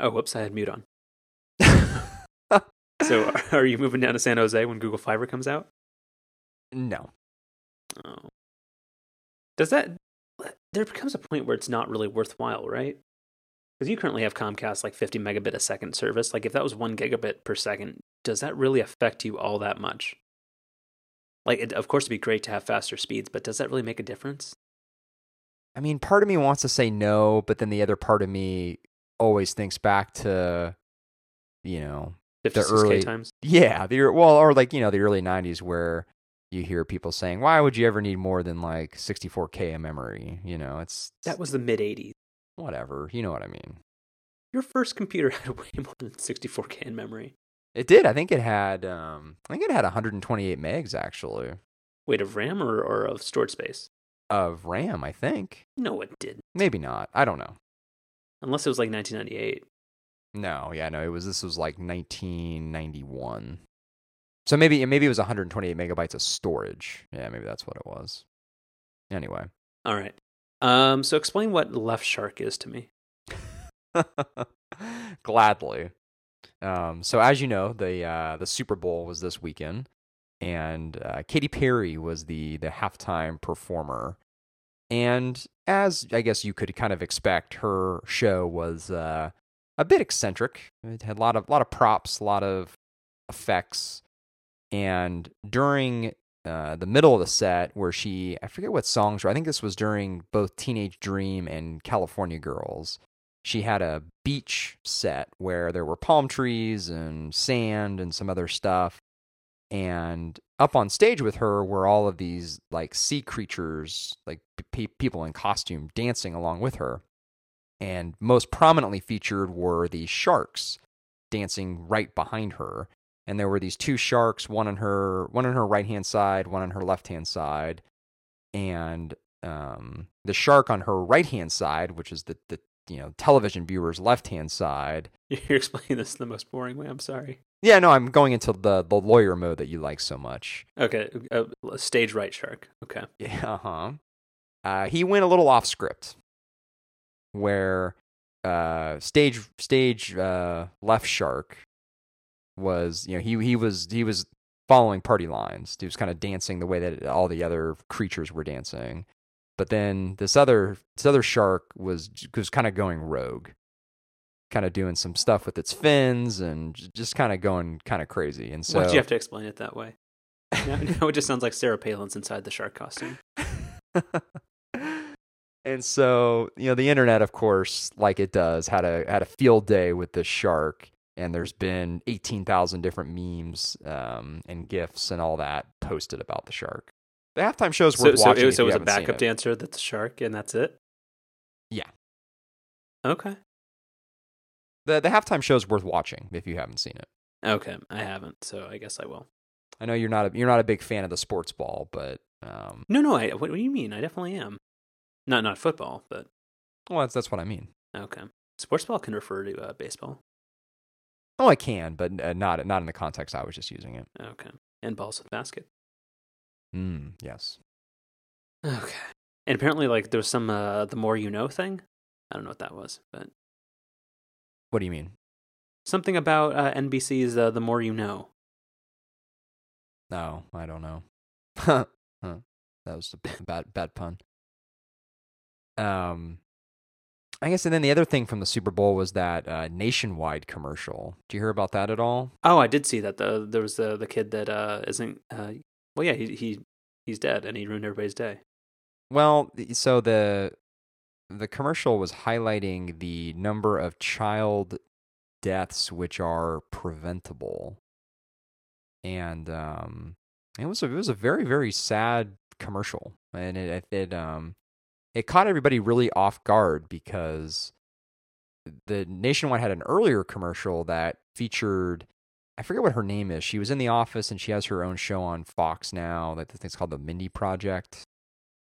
Oh, whoops! I had mute on. so, are you moving down to San Jose when Google Fiber comes out? no. Oh. Does that? There becomes a point where it's not really worthwhile, right? Because you currently have Comcast like 50 megabit a second service. Like, if that was one gigabit per second, does that really affect you all that much? Like, it, of course, it'd be great to have faster speeds, but does that really make a difference? I mean, part of me wants to say no, but then the other part of me always thinks back to, you know, 56k early- times. yeah, the well, or like you know the early '90s where you hear people saying, "Why would you ever need more than like 64k of memory?" You know, it's That was the mid 80s. whatever. You know what I mean? Your first computer had way more than 64k in memory. It did. I think it had. Um, I think it had 128 megs actually Wait, of RAM or, or of storage space? of RAM. I think No, it didn't. maybe not. I don't know. Unless it was like 1998. No, yeah, no. It was. This was like 1991. So maybe maybe it was 128 megabytes of storage. Yeah, maybe that's what it was. Anyway. All right. Um, so explain what Left Shark is to me. Gladly. Um, so as you know, the uh, the Super Bowl was this weekend, and uh, Katy Perry was the the halftime performer. And as I guess you could kind of expect, her show was uh, a bit eccentric. It had a lot of lot of props, a lot of effects, and during uh, the middle of the set, where she I forget what songs were. I think this was during both Teenage Dream and California Girls she had a beach set where there were palm trees and sand and some other stuff. And up on stage with her were all of these like sea creatures, like pe- people in costume dancing along with her. And most prominently featured were the sharks dancing right behind her. And there were these two sharks, one on her one on her right hand side, one on her left hand side. And um, the shark on her right hand side, which is the, the you know television viewers left hand side You're explaining this in the most boring way. I'm sorry. Yeah no i'm going into the the lawyer mode that you like so much Okay. Uh, stage right shark. Okay. yeah uh-huh uh he went a little off script where uh stage stage uh left shark was you know he he was he was following party lines he was kind of dancing the way that all the other creatures were dancing but then this other this other shark was was kind of going rogue kind of doing some stuff with its fins and just kind of going kind of crazy and so Why'd you have to explain it that way? Now, now it just sounds like Sarah Palin's inside the shark costume. and so you know the internet of course like it does had a had a field day with this shark and there's been 18,000 different memes um, and gifs and all that posted about the shark the halftime show's So, worth so, watching it, so it was a backup dancer that's a shark, and that's it. Yeah. Okay. The, the halftime show is worth watching if you haven't seen it Okay. I haven't, so I guess I will. I know you're not a, you're not a big fan of the sports ball, but um, No, no. I. What, what do you mean? I definitely am. Not not football, but well, that's that's what I mean. okay. Sports ball can refer to uh, baseball. Oh, I can, but uh, not not in the context I was just using it. Okay. And balls with basket. Mm, yes. Okay. And apparently, like, there was some uh, the more you know thing. I don't know what that was, but What do you mean? something about uh, NBC's uh, the more you know. No, I don't know. huh. That was a bad bad pun. Um, I guess, and then the other thing from the Super Bowl was that uh, nationwide commercial. Do you hear about that at all? Oh, I did see that. The there was the the kid that uh, isn't. Uh, well, yeah, he he he's dead, and he ruined everybody's day. Well, so the the commercial was highlighting the number of child deaths which are preventable, and um, it was a, it was a very very sad commercial, and it it um it caught everybody really off guard because the Nationwide had an earlier commercial that featured I forget what her name is. She was in the office and she has her own show on Fox now. That thing's called the Mindy Project.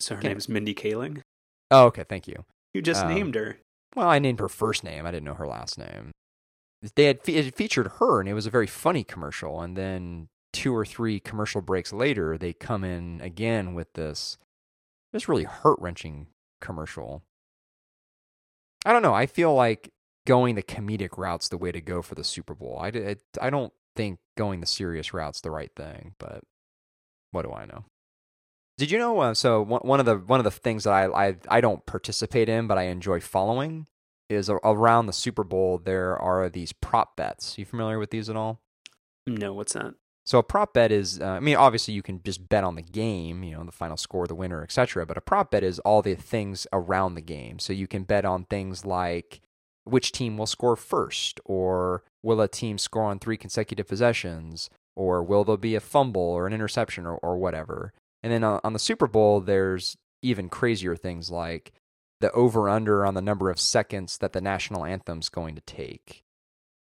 So her name's Mindy Kaling. Oh, okay, thank you. You just Um, named her. Well, I named her first name. I didn't know her last name. They had fe- it featured her, and it was a very funny commercial. And then two or three commercial breaks later, they come in again with this this really heart wrenching commercial. I don't know. I feel like going the comedic route's the way to go for the Super Bowl. I, I, I don't think going the serious route's the right thing, but what do I know? Did you know? Uh, so one, of the one of the things that I, I I don't participate in, but I enjoy following is around the Super Bowl. There are these prop bets. You familiar with these at all? No, what's that? So a prop bet is, uh, I mean, obviously you can just bet on the game, you know, the final score, the winner, etc. But a prop bet is all the things around the game. So you can bet on things like which team will score first, or will a team score on three consecutive possessions, or will there be a fumble or an interception or, or whatever. And then on, on the Super Bowl, there's even crazier things like the over under on the number of seconds that the national anthem's going to take,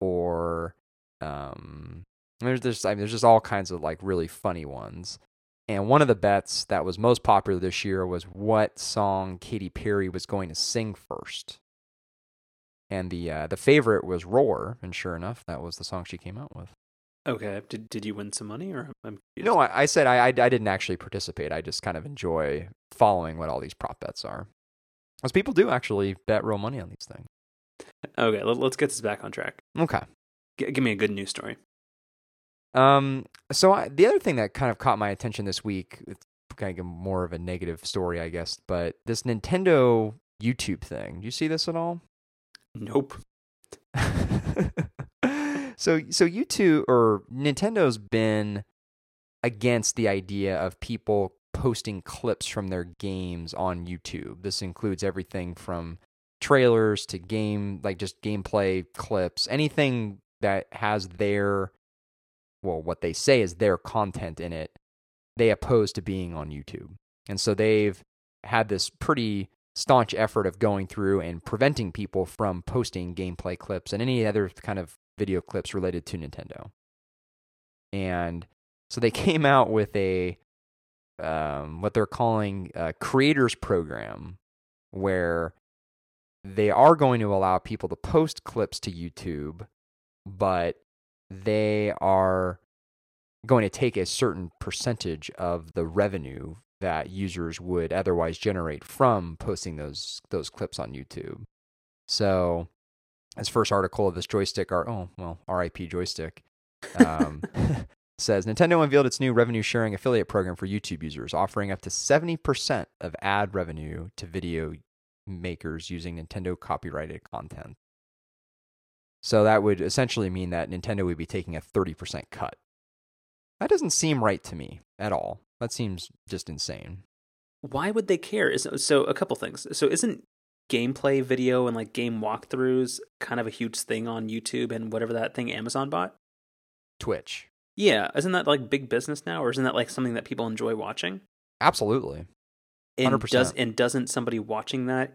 or um, there's there's I mean, there's just all kinds of like really funny ones. And one of the bets that was most popular this year was what song Katy Perry was going to sing first. And the uh, the favorite was Roar, and sure enough, that was the song she came out with. Okay. Did did you win some money or I'm No, I, I said I, I, I didn't actually participate. I just kind of enjoy following what all these prop bets are. As people do actually bet real money on these things. Okay, let, us get this back on track. Okay. G- give me a good news story. Um, so I, the other thing that kind of caught my attention this week, it's kind of more of a negative story, I guess, but this Nintendo YouTube thing. Do you see this at all? Nope. so so YouTube or Nintendo's been against the idea of people posting clips from their games on YouTube. This includes everything from trailers to game like just gameplay clips, anything that has their well, what they say is their content in it, they oppose to being on YouTube. And so they've had this pretty staunch effort of going through and preventing people from posting gameplay clips and any other kind of video clips related to Nintendo. And so they came out with a um, what they're calling a creators program where they are going to allow people to post clips to YouTube, but they are going to take a certain percentage of the revenue that users would otherwise generate from posting those those clips on YouTube. So, this first article of this Joystiq, are oh well, RIP Joystiq, um, says Nintendo unveiled its new revenue sharing affiliate program for YouTube users, offering up to seventy percent of ad revenue to video makers using Nintendo copyrighted content. So that would essentially mean that Nintendo would be taking a 30% cut. That doesn't seem right to me at all. That seems just insane. Why would they care? So, a couple things. So, isn't gameplay video and like game walkthroughs kind of a huge thing on YouTube and whatever that thing Amazon bought? Twitch. Yeah, isn't that like big business now, or isn't that like something that people enjoy watching? Absolutely. 100%. And does and doesn't somebody watching that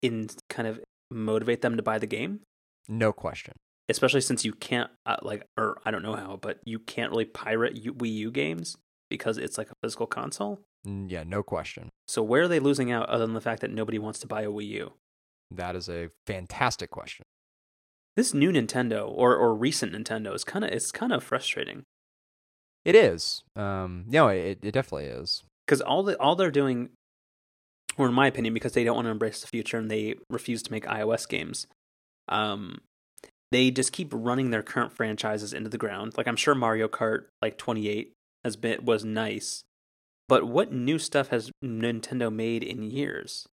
in kind of motivate them to buy the game? No question. Especially since you can't, uh, like, or I don't know how, but you can't really pirate U- Wii U games because it's like a physical console. Yeah, no question. So where are they losing out other than the fact that nobody wants to buy a Wii U? That is a fantastic question. This new Nintendo or or recent Nintendo is kind of it's kind of frustrating. It is. Um, no, it it definitely is. Because all the all they're doing, or in my opinion, because they don't want to embrace the future and they refuse to make iOS games, um, they just keep running their current franchises into the ground. Like I'm sure Mario Kart like 28 has been was nice, but what new stuff has Nintendo made in years?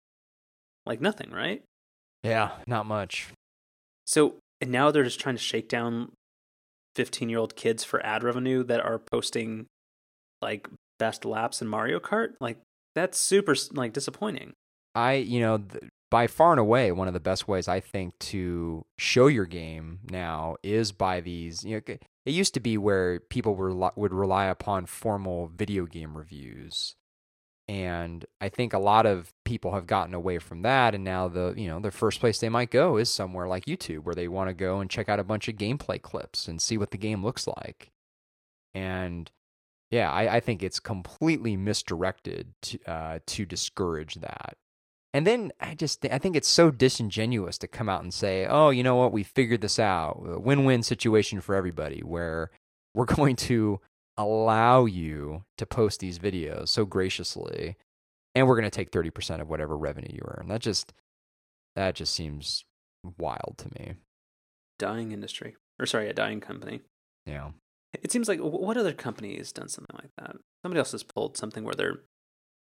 Like nothing, right? Yeah, not much. So and now they're just trying to shake down 15 year old kids for ad revenue that are posting like best laps in Mario Kart. Like that's super like disappointing. I, you know, th- by far and away one of the best ways I think to show your game now is by these. You know, it used to be where people were would rely upon formal video game reviews, and I think a lot of people have gotten away from that, and now the you know the first place they might go is somewhere like YouTube, where they want to go and check out a bunch of gameplay clips and see what the game looks like, and yeah, I, I think it's completely misdirected to, uh, to discourage that. And then I just I think it's so disingenuous to come out and say, "Oh, you know what? We figured this out. A win-win situation for everybody where we're going to allow you to post these videos so graciously and we're going to take 30% of whatever revenue you earn." That just that just seems wild to me. Dying industry, or sorry, a dying company. Yeah. It seems like what other company has done something like that? Somebody else has pulled something where they're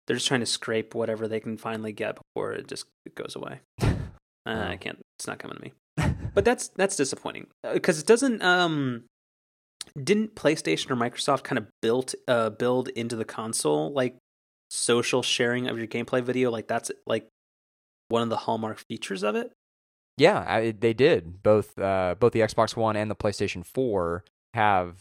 they're just trying to scrape whatever they can finally get before it just it goes away. Uh, I can't. It's not coming to me. But that's that's disappointing because it doesn't. Um, didn't PlayStation or Microsoft kind of built uh build into the console like social sharing of your gameplay video? Like that's like one of the hallmark features of it. Yeah, I, they did. Both uh, both the Xbox One and the PlayStation 4 have,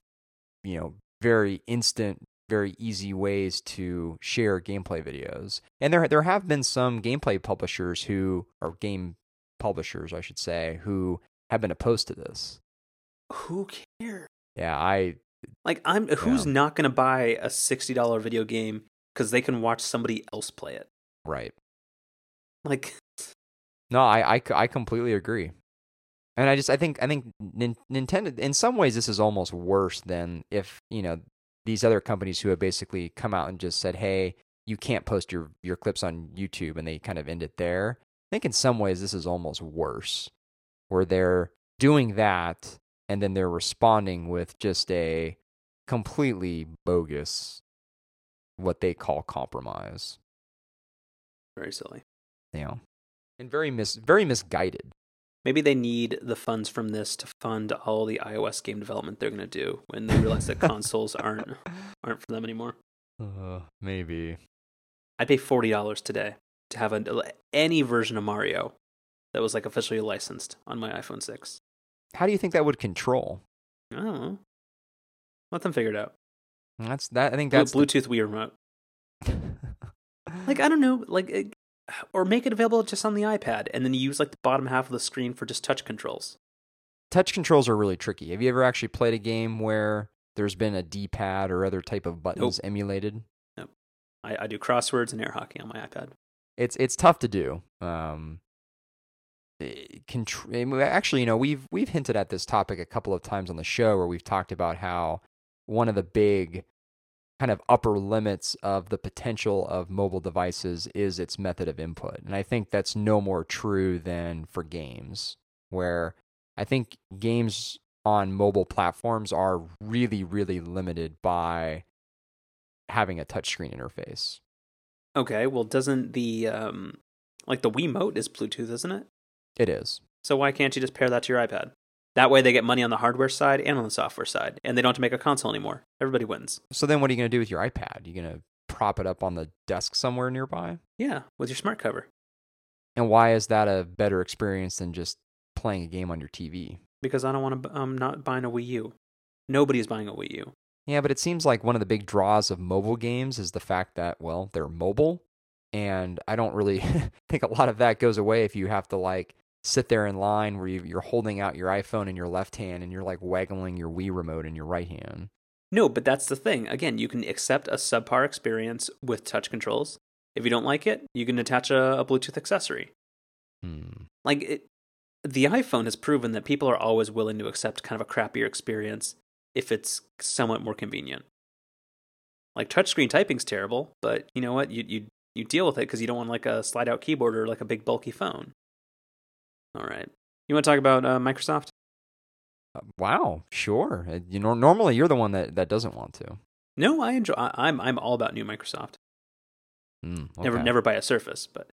you know, very instant, very easy ways to share gameplay videos. And there there have been some gameplay publishers who or game publishers, I should say, who have been opposed to this. Who cares? Yeah, I Like I'm who's Yeah. not going to buy a $60 video game cuz they can watch somebody else play it. right. Like No, I I completely agree. And I just I think I think Nintendo in some ways this is almost worse than if, you know, these other companies who have basically come out and just said, "Hey, you can't post your your clips on YouTube," and they kind of end it there. I think in some ways this is almost worse, where they're doing that and then they're responding with just a completely bogus what they call compromise, very silly. know. And very mis very misguided. Maybe they need the funds from this to fund all the iOS game development they're going to do when they realize that consoles aren't aren't for them anymore. Uh, maybe. I'd pay forty dollars today to have a, any version of Mario that was like officially licensed on my iPhone six. How do you think that would control? I don't know. Let them figure it out. That's that. I think that's the- Bluetooth Wii remote. Like I don't know, like or make it available just on the iPad, and then you use like the bottom half of the screen for just touch controls. touch controls are really tricky. Have you ever actually played a game where there's been a D-pad or other type of buttons emulated? I, I do crosswords and air hockey on my iPad. It's it's tough to do. Um, it can tr- actually, you know, we've we've hinted at this topic a couple of times on the show where we've talked about how one of the big kind of upper limits of the potential of mobile devices is its method of input. And I think that's no more true than for games, where I think games on mobile platforms are really, really limited by having a touchscreen interface. Okay, well, doesn't the um like the Wiimote is Bluetooth, isn't it? It is. So why can't you just pair that to your iPad? That way, they get money on the hardware side and on the software side, and they don't have to make a console anymore. Everybody wins. So then what are you going to do with your iPad? You going to prop it up on the desk somewhere nearby? Yeah, with your smart cover, And why is that a better experience than just playing a game on your TV? because I don't want to. I'm not buying a Wii U. Nobody's buying a Wii U. Yeah, but it seems like one of the big draws of mobile games is the fact that, well, they're mobile. And I don't really think a lot of that goes away if you have to like sit there in line where you, you're holding out your iPhone in your left hand and you're like waggling your Wii remote in your right hand. No, but that's the thing. Again, you can accept a subpar experience with touch controls. If you don't like it, you can attach a, a Bluetooth accessory. Hmm. Like it, the iPhone has proven that people are always willing to accept kind of a crappier experience if it's somewhat more convenient. Like touchscreen typing's terrible, but you know what? You you you deal with it because you don't want like a slide out keyboard or like a big bulky phone. All right, you want to talk about uh, Microsoft? Uh, wow, sure. Uh, You know, normally you're the one that, that doesn't want to. No, I enjoy. I, I'm I'm all about new Microsoft. Never okay. never buy a Surface, but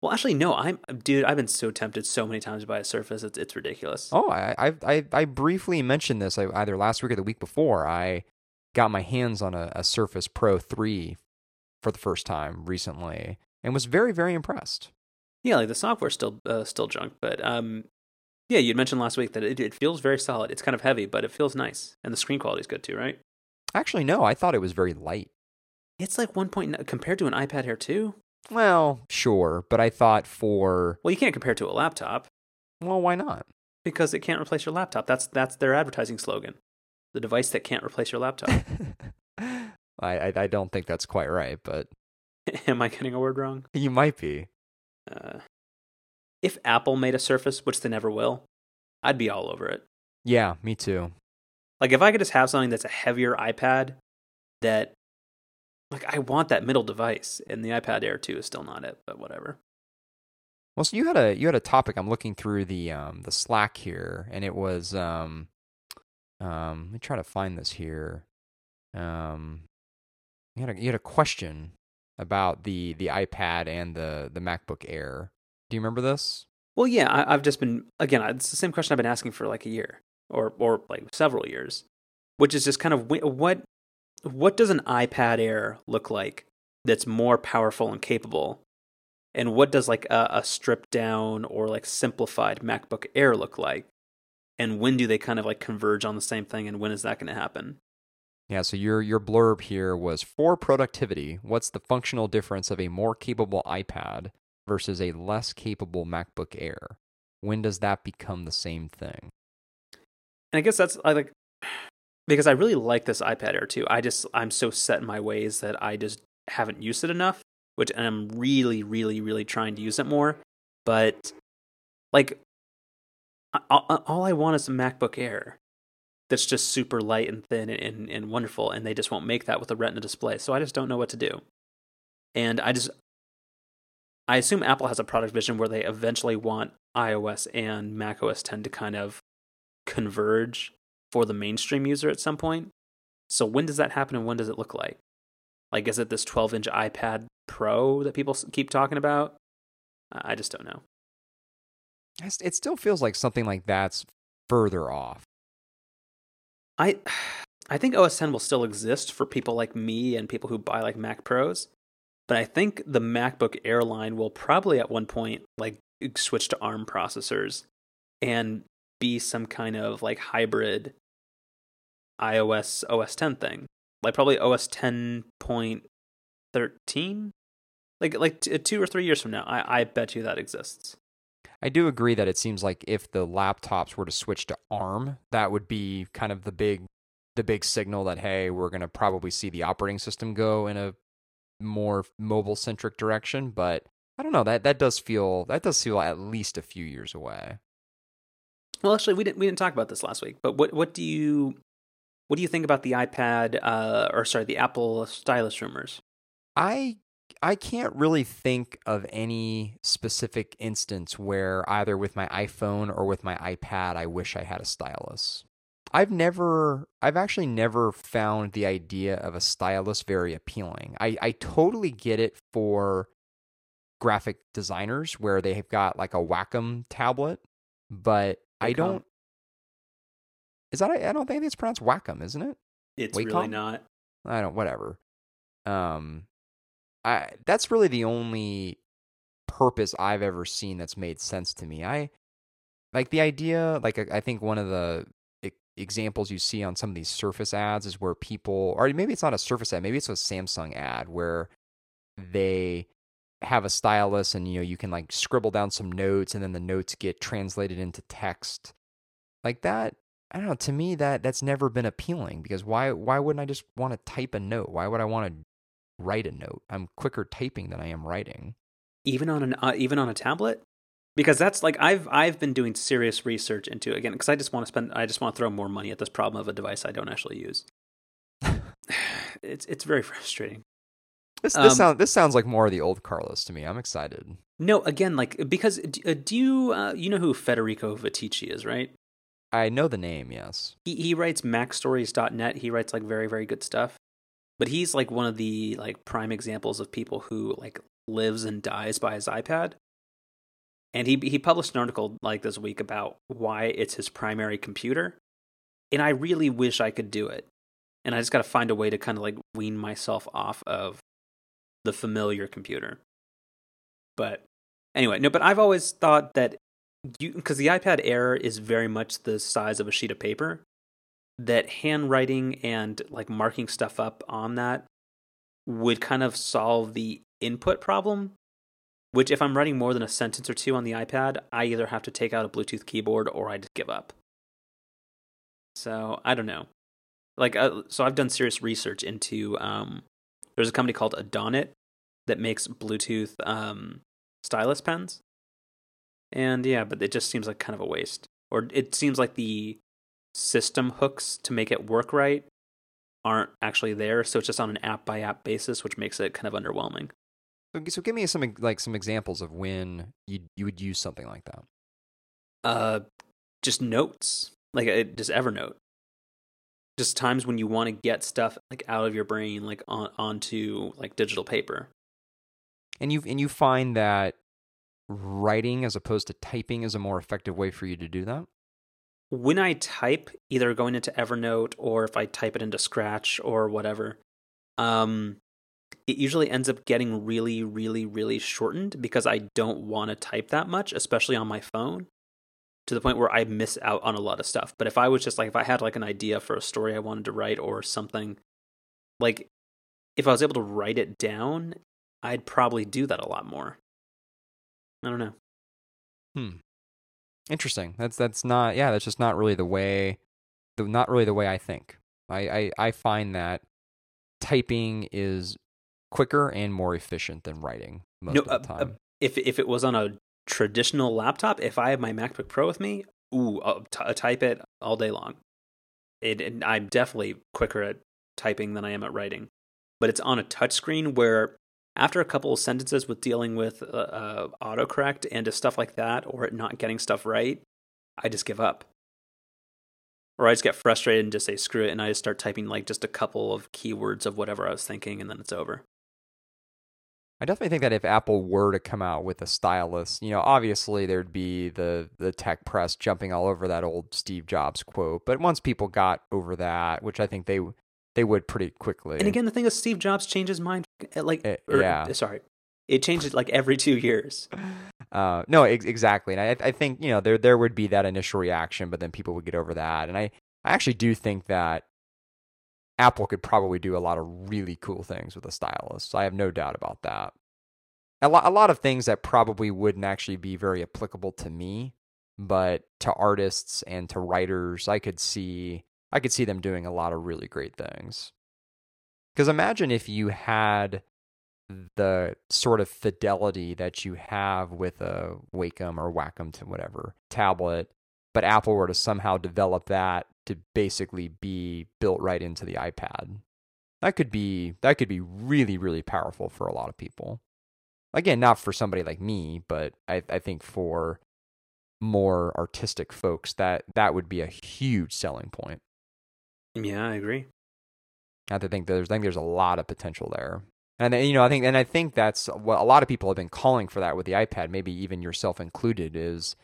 well, actually, no. I'm dude. I've been so tempted so many times to buy a Surface. It's it's ridiculous. Oh, I, I, I, I briefly mentioned this I- either last week or the week before. I got my hands on a, a Surface Pro 3 for the first time recently and was very, very impressed. Yeah, like the software's still uh, still junk, but um, yeah, you'd mentioned last week that it, it feels very solid. It's kind of heavy, but it feels nice, and the screen quality's good too, right? Actually, no, I thought it was very light. It's like one point compared to an iPad Air two. Well, sure, but I thought for, Well, you can't compare it to a laptop well, why not? because it can't replace your laptop. That's that's their advertising slogan, the device that can't replace your laptop. I, I, I don't think that's quite right, but Am I getting a word wrong? you might be. Uh, if Apple made a Surface, which they never will, I'd be all over it. Yeah, me too. Like if I could just have something that's a heavier iPad that like I want that middle device and the iPad Air 2 is still not it, but whatever. Well, so you had a you had a topic. I'm looking through the um the Slack here, and it was um um. Let me try to find this here. Um, you had a you had a question about the the iPad and the the MacBook Air. Do you remember this? Well, yeah, I, I've just been again. It's the same question I've been asking for like a year or or like several years, which is just kind of what what does an iPad Air look like that's more powerful and capable, and what does like a, a stripped down or like simplified MacBook Air look like, and when do they kind of like converge on the same thing, and when is that going to happen? Yeah, so your your blurb here was for productivity, what's the functional difference of a more capable iPad versus a less capable MacBook Air? When does that become the same thing? And I guess that's I like because I really like this iPad Air too. I just I'm so set in my ways that I just haven't used it enough, which and I'm really really really trying to use it more. But like all, all I want is a MacBook Air that's just super light and thin and, and, wonderful, and they just won't make that with a Retina display. So I just don't know what to do. And I just, I assume Apple has a product vision where they eventually want iOS and macOS 10 to kind of converge for the mainstream user at some point. So when does that happen and when does it look like? Like, is it this 12 inch iPad Pro that people keep talking about? I just don't know. It still feels like something like that's further off. I I think OS 10 will still exist for people like me and people who buy like Mac Pros, but I think the MacBook Air line will probably at one point like switch to ARM processors and be some kind of like hybrid iOS OS 10 thing. Like probably OS 10.13 like like t- 2 or 3 years from now. I I bet you that exists. I do agree that it seems like if the laptops were to switch to ARM, that would be kind of the big the big signal that hey, we're going to probably see the operating system go in a more mobile centric direction, but I don't know, that that does feel that does feel at least a few years away. Well, actually, we didn't we didn't talk about this last week, but what what do you what do you think about the iPad uh, or sorry, the Apple stylus rumors? I I can't really think of any specific instance where either with my iPhone or with my iPad I wish I had a stylus. I've never I've actually never found the idea of a stylus very appealing. I, I totally get it for graphic designers where they've got like a Wacom tablet, but Wacom. I don't is that I don't think it's pronounced Wacom, isn't it? It's Wacom? really not. I don't whatever. Um I that's really the only purpose I've ever seen that's made sense to me. I like the idea like I think one of the examples you see on some of these Surface ads is where people or maybe it's not a Surface ad, maybe it's a Samsung ad where they have a stylus and you know you can like scribble down some notes and then the notes get translated into text. Like that I don't know, to me that that's never been appealing because why why wouldn't I just want to type a note? Why would I want to write a note. I'm quicker typing than I am writing. Even on an uh, even on a tablet? Because that's like I've I've been doing serious research into again because I just want to spend I just want to throw more money at this problem of a device I don't actually use. it's it's very frustrating. This this, um, sound, this sounds like more of the old Carlos to me. I'm excited. No, again, like because uh, do you uh, you know who Federico Viticci is, right? I know the name, yes. He he writes MacStories.net. He writes like very very good stuff but he's like one of the like prime examples of people who like lives and dies by his iPad. And he he published an article like this week about why it's his primary computer. And I really wish I could do it. And I just got to find a way to kind of like wean myself off of the familiar computer. But anyway, no, but I've always thought that you because the iPad Air is very much the size of a sheet of paper that handwriting and like marking stuff up on that would kind of solve the input problem. Which, if I'm writing more than a sentence or two on the iPad, I either have to take out a Bluetooth keyboard or I just give up. So I don't know. Like, uh, so I've done serious research into. Um, there's a company called Adonit that makes Bluetooth um, stylus pens, and yeah, but it just seems like kind of a waste. Or it seems like the system hooks to make it work right aren't actually there. So it's just on an app by app basis, which makes it kind of underwhelming. So, so give me some like some examples of when you you would use something like that. Uh, just notes, like uh, just Evernote. Just times when you want to get stuff like out of your brain, like on onto like digital paper. And you and you find that writing as opposed to typing is a more effective way for you to do that. When I type, either going into Evernote or if I type it into Scratch or whatever, um, it usually ends up getting really, really, really shortened because I don't want to type that much, especially on my phone, to the point where I miss out on a lot of stuff. But if I was just like, if I had like an idea for a story I wanted to write or something, like if I was able to write it down, I'd probably do that a lot more. I don't know. Hmm. Interesting. That's that's not yeah. That's just not really the way. The, not really the way I think. I, I I find that typing is quicker and more efficient than writing most no, of the uh, time. uh, if if it was on a traditional laptop, if I have my MacBook Pro with me, ooh, I'll t- type it all day long. It, and I'm definitely quicker at typing than I am at writing. But it's on a touchscreen where after a couple of sentences with dealing with uh, uh, autocorrect and stuff like that, or not getting stuff right, I just give up. Or I just get frustrated and just say screw it, and I just start typing like just a couple of keywords of whatever I was thinking, and then it's over. I definitely think that if Apple were to come out with a stylus, you know, obviously there'd be the the tech press jumping all over that old Steve Jobs quote. But once people got over that, which I think they they would pretty quickly. And again, the thing is, Steve Jobs changes mind like Uh, or, yeah. Sorry, it changes like every two years. Uh, no, ex- exactly. And I, I think you know there there would be that initial reaction, but then people would get over that. And I, I actually do think that Apple could probably do a lot of really cool things with a stylus. I have no doubt about that. A lot, a lot of things that probably wouldn't actually be very applicable to me, but to artists and to writers, I could see I could see them doing a lot of really great things. Because imagine if you had the sort of fidelity that you have with a Wacom or Wacom to whatever tablet, but Apple were to somehow develop that to basically be built right into the iPad. That could be that could be really really powerful for a lot of people. Again, not for somebody like me, but I, I think for more artistic folks that that would be a huge selling point. Yeah, I agree. I think there's I think there's a lot of potential there. And then, you know, I think and I think that's what a lot of people have been calling for that with the iPad, maybe even yourself included, is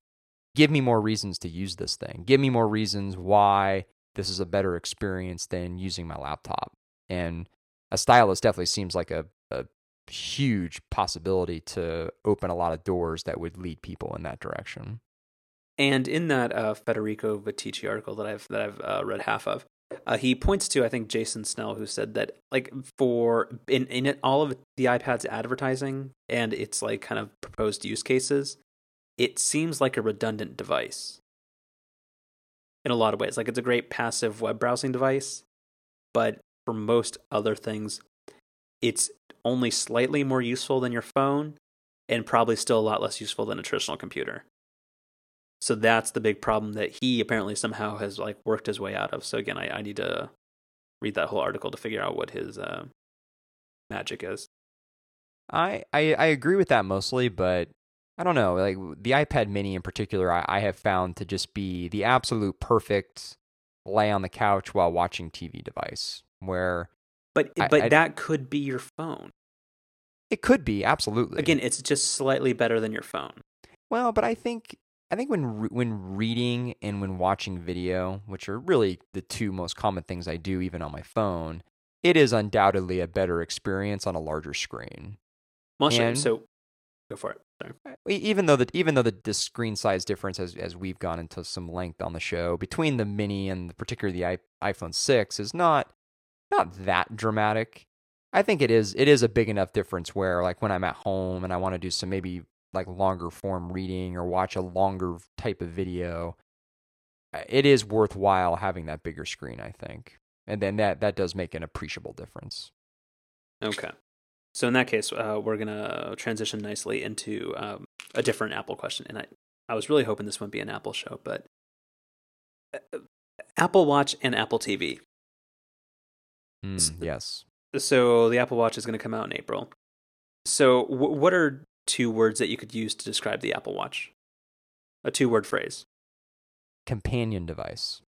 give me more reasons to use this thing. Give me more reasons why this is a better experience than using my laptop. And a stylus definitely seems like a, a huge possibility to open a lot of doors that would lead people in that direction. And in that uh, Federico Viticci article that I've that I've uh, read half of, uh, he points to I think Jason Snell who said that like for in in it, all of the iPad's advertising and its like kind of proposed use cases, it seems like a redundant device. In a lot of ways, like it's a great passive web browsing device, but for most other things, it's only slightly more useful than your phone, and probably still a lot less useful than a traditional computer. So that's the big problem that he apparently somehow has like worked his way out of. So again, I, I need to read that whole article to figure out what his uh, magic is. I, I I agree with that mostly, but I don't know. Like the iPad Mini in particular, I, I have found to just be the absolute perfect lay on the couch while watching TV device. Where But I- but I- that could be your phone. it could be absolutely Again, it's just slightly better than your phone. Well, but I think I think when re- when reading and when watching video, which are really the two most common things I do even on my phone, it is undoubtedly a better experience on a larger screen. Well, I'll show you. And- So go for it. Sorry. Uh, e- Even though the even though the, the screen size difference, as as we've gone into some length on the show, between the mini and particularly the I, iPhone six is not not that dramatic. I think it is it is a big enough difference where like when I'm at home and I want to do some maybe like longer form reading or watch a longer type of video, uh, it is worthwhile having that bigger screen. I think, and then that that does make an appreciable difference. Okay. So in that case, uh, we're gonna transition nicely into um, a different Apple question, and I I was really hoping this wouldn't be an Apple show, but uh, Apple Watch and Apple TV. Mm, yes. So the Apple Watch is going to come out in April. So, w- what are two words that you could use to describe the Apple Watch? A two-word phrase. Companion device.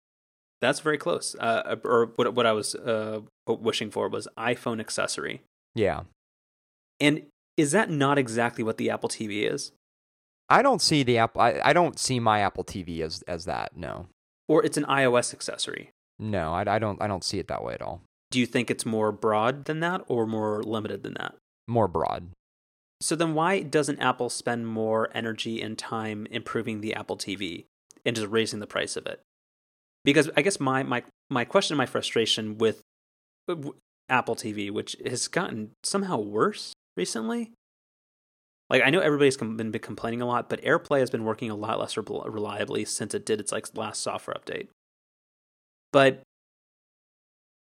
That's very close. Uh, or what what I was uh, wishing for was iPhone accessory. Yeah. And is that not exactly what the Apple TV is? I don't see the Apple. I, I don't see my Apple TV as as that. No. Or it's an iOS accessory. No, I, I don't. I don't see it that way at all. Do you think it's more broad than that, or more limited than that? More broad. So then, why doesn't Apple spend more energy and time improving the Apple TV and just raising the price of it? Because I guess my my my question, my frustration with Apple TV, which has gotten somehow worse recently, like I know everybody's been complaining a lot, but AirPlay has been working a lot less reliably since it did its like last software update. But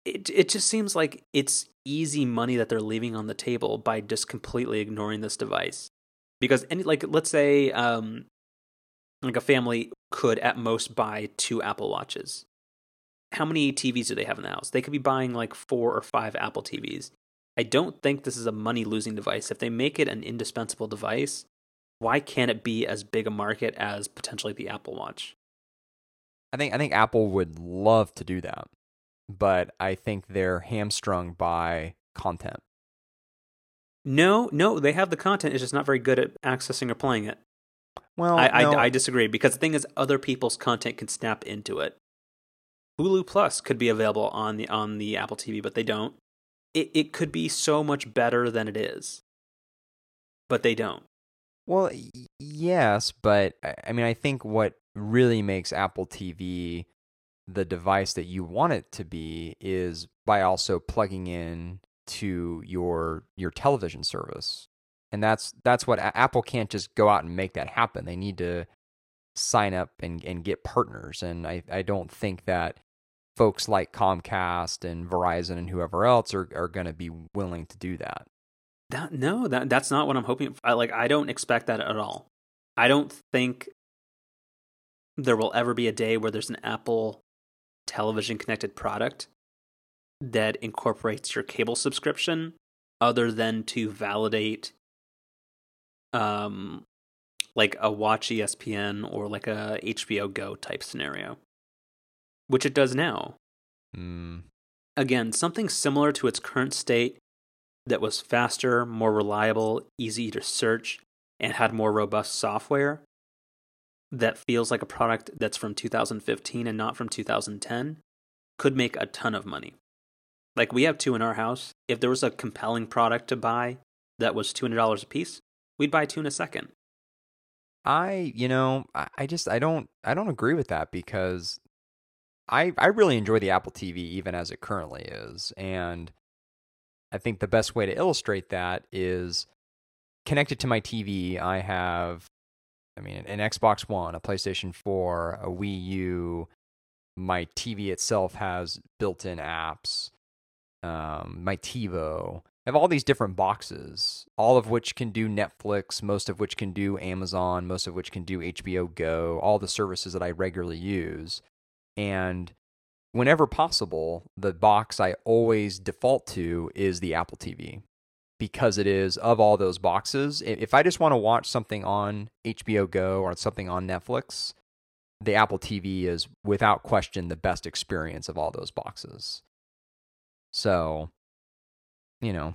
it it just seems like it's easy money that they're leaving on the table by just completely ignoring this device. Because any like let's say um like a family could at most buy two Apple Watches. How many TVs do they have in the house? They could be buying like four or five Apple TVs. I don't think this is a money losing device. If they make it an indispensable device, why can't it be as big a market as potentially the Apple Watch? I think I think Apple would love to do that, but I think they're hamstrung by content. No, no, they have the content. It's just not very good at accessing or playing it. Well, I, no. I, I disagree because the thing is, other people's content can snap into it. Hulu Plus could be available on the on the Apple TV, but they don't it, it could be so much better than it is. But they don't. Well, yes, but I mean, I think what really makes Apple TV the device that you want it to be is by also plugging in to your your television service. And that's that's what Apple can't just go out and make that happen. They need to sign up and, and get partners. And I, I don't think that folks like Comcast and Verizon and whoever else are, are going to be willing to do that. That no, that that's not what I'm hoping. For. I, like I don't expect that at all. I don't think there will ever be a day where there's an Apple television connected product that incorporates your cable subscription other than to validate um like a watch ESPN or like a HBO Go type scenario which it does now. Mm. Again, something similar to its current state that was faster, more reliable, easy to search, and had more robust software that feels like a product that's from 2015 and not from 2010 could make a ton of money. Like we have two in our house. If there was a compelling product to buy that was $200 a piece, we'd buy two in a second. I, you know, I just I don't I don't agree with that because I I really enjoy the Apple TV even as it currently is, and I think the best way to illustrate that is connected to my TV. I have, I mean, an Xbox One, a PlayStation Four, a Wii U. My TV itself has built-in apps. Um, my TiVo. I have all these different boxes, all of which can do Netflix, most of which can do Amazon, most of which can do HBO Go, all the services that I regularly use. And whenever possible, the box I always default to is the Apple TV because it is of all those boxes. If I just want to watch something on HBO Go or something on Netflix, the Apple TV is without question the best experience of all those boxes. So, you know,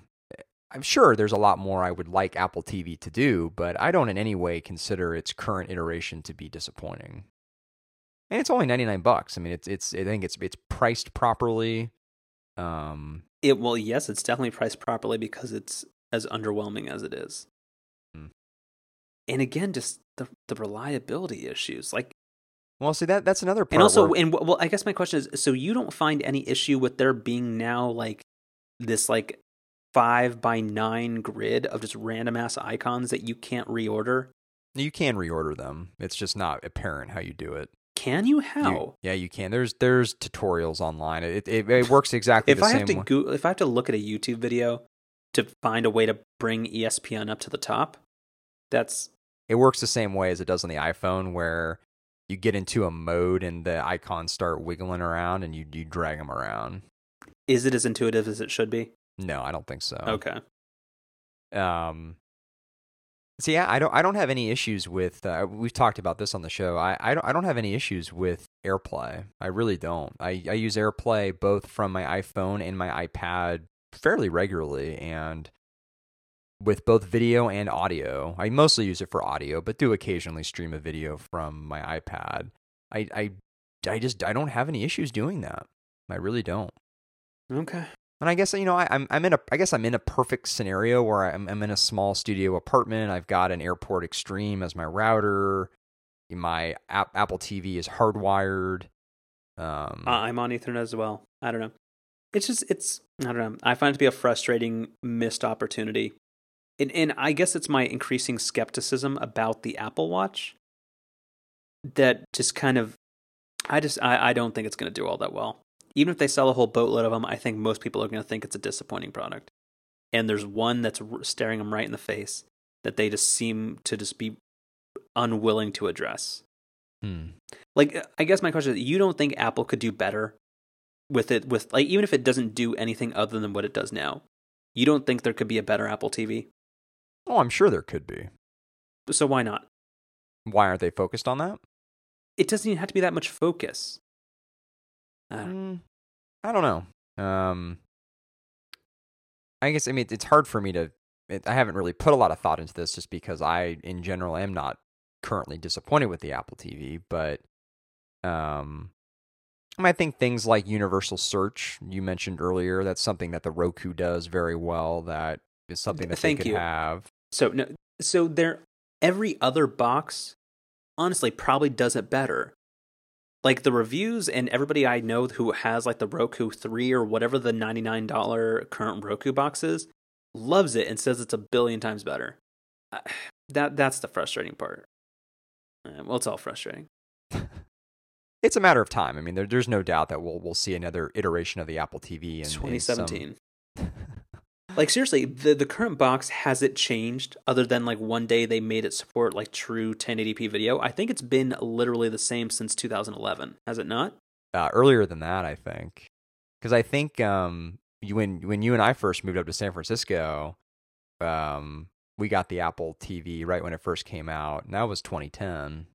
I'm sure there's a lot more I would like Apple TV to do, but I don't in any way consider its current iteration to be disappointing and it's only 99 bucks. I mean, it's it's I think it's it's priced properly. Um it well, yes, it's definitely priced properly because it's as underwhelming as it is. Mm. And again, just the the reliability issues. Like well, see that that's another part. And also, where... and well, I guess my question is: so you don't find any issue with there being now like this like five by nine grid of just random ass icons that you can't reorder? You can reorder them. It's just not apparent how you do it. Can you? How? You, yeah, you can. There's there's tutorials online. It it, it works exactly if the I same have to way. Go, if I have to look at a YouTube video to find a way to bring ESPN up to the top, that's it works the same way as it does on the iPhone, where you get into a mode and the icons start wiggling around and you you drag them around. Is it as intuitive as it should be? No, I don't think so. Okay. Um, so yeah, I don't I don't have any issues with. Uh, we've talked about this on the show. I I don't I don't have any issues with AirPlay. I really don't. I I use AirPlay both from my iPhone and my iPad fairly regularly, and with both video and audio. I mostly use it for audio, but do occasionally stream a video from my iPad. I I I just I don't have any issues doing that. I really don't. Okay. And I guess you know I, am I'm in a I guess I'm in a perfect scenario where I'm I'm in a small studio apartment. I've got an Airport Extreme as my router. My app, Apple TV is hardwired. Um, uh, I'm on Ethernet as well. I don't know. It's just it's I don't know. I find it to be a frustrating missed opportunity, and and I guess it's my increasing skepticism about the Apple Watch that just kind of I just I, I don't think it's going to do all that well even if they sell a whole boatload of them, I think most people are going to think it's a disappointing product. And there's one that's staring them right in the face that they just seem to just be unwilling to address. Hmm. Like, I guess my question is, you don't think Apple could do better with it? With like, even if it doesn't do anything other than what it does now, you don't think there could be a better Apple TV? Oh, I'm sure there could be. So why not? Why aren't they focused on that? It doesn't even have to be that much focus. Uh, mm, I don't know. Um, I guess I mean it's hard for me to. It, I haven't really put a lot of thought into this just because I, in general, am not currently disappointed with the Apple TV. But um, I think things like universal search you mentioned earlier. That's something that the Roku does very well. That is something that Thank they could you. have. So no, so there. Every other box, honestly, probably does it better like the reviews and everybody I know who has like the Roku 3 or whatever the $99 current Roku box is loves it and says it's a billion times better. That that's the frustrating part. Uh, well, it's all frustrating. it's a matter of time. I mean, there, there's no doubt that we'll we'll see another iteration of the Apple TV in 2017. In some... Like seriously, the the current box has it changed other than like one day they made it support like true 1080p video. I think it's been literally the same since 2011. Has it not? Uh, earlier than that, I think. Cuz I think um you, when when you and I first moved up to San Francisco, um we got the Apple TV right when it first came out. And that was 2010.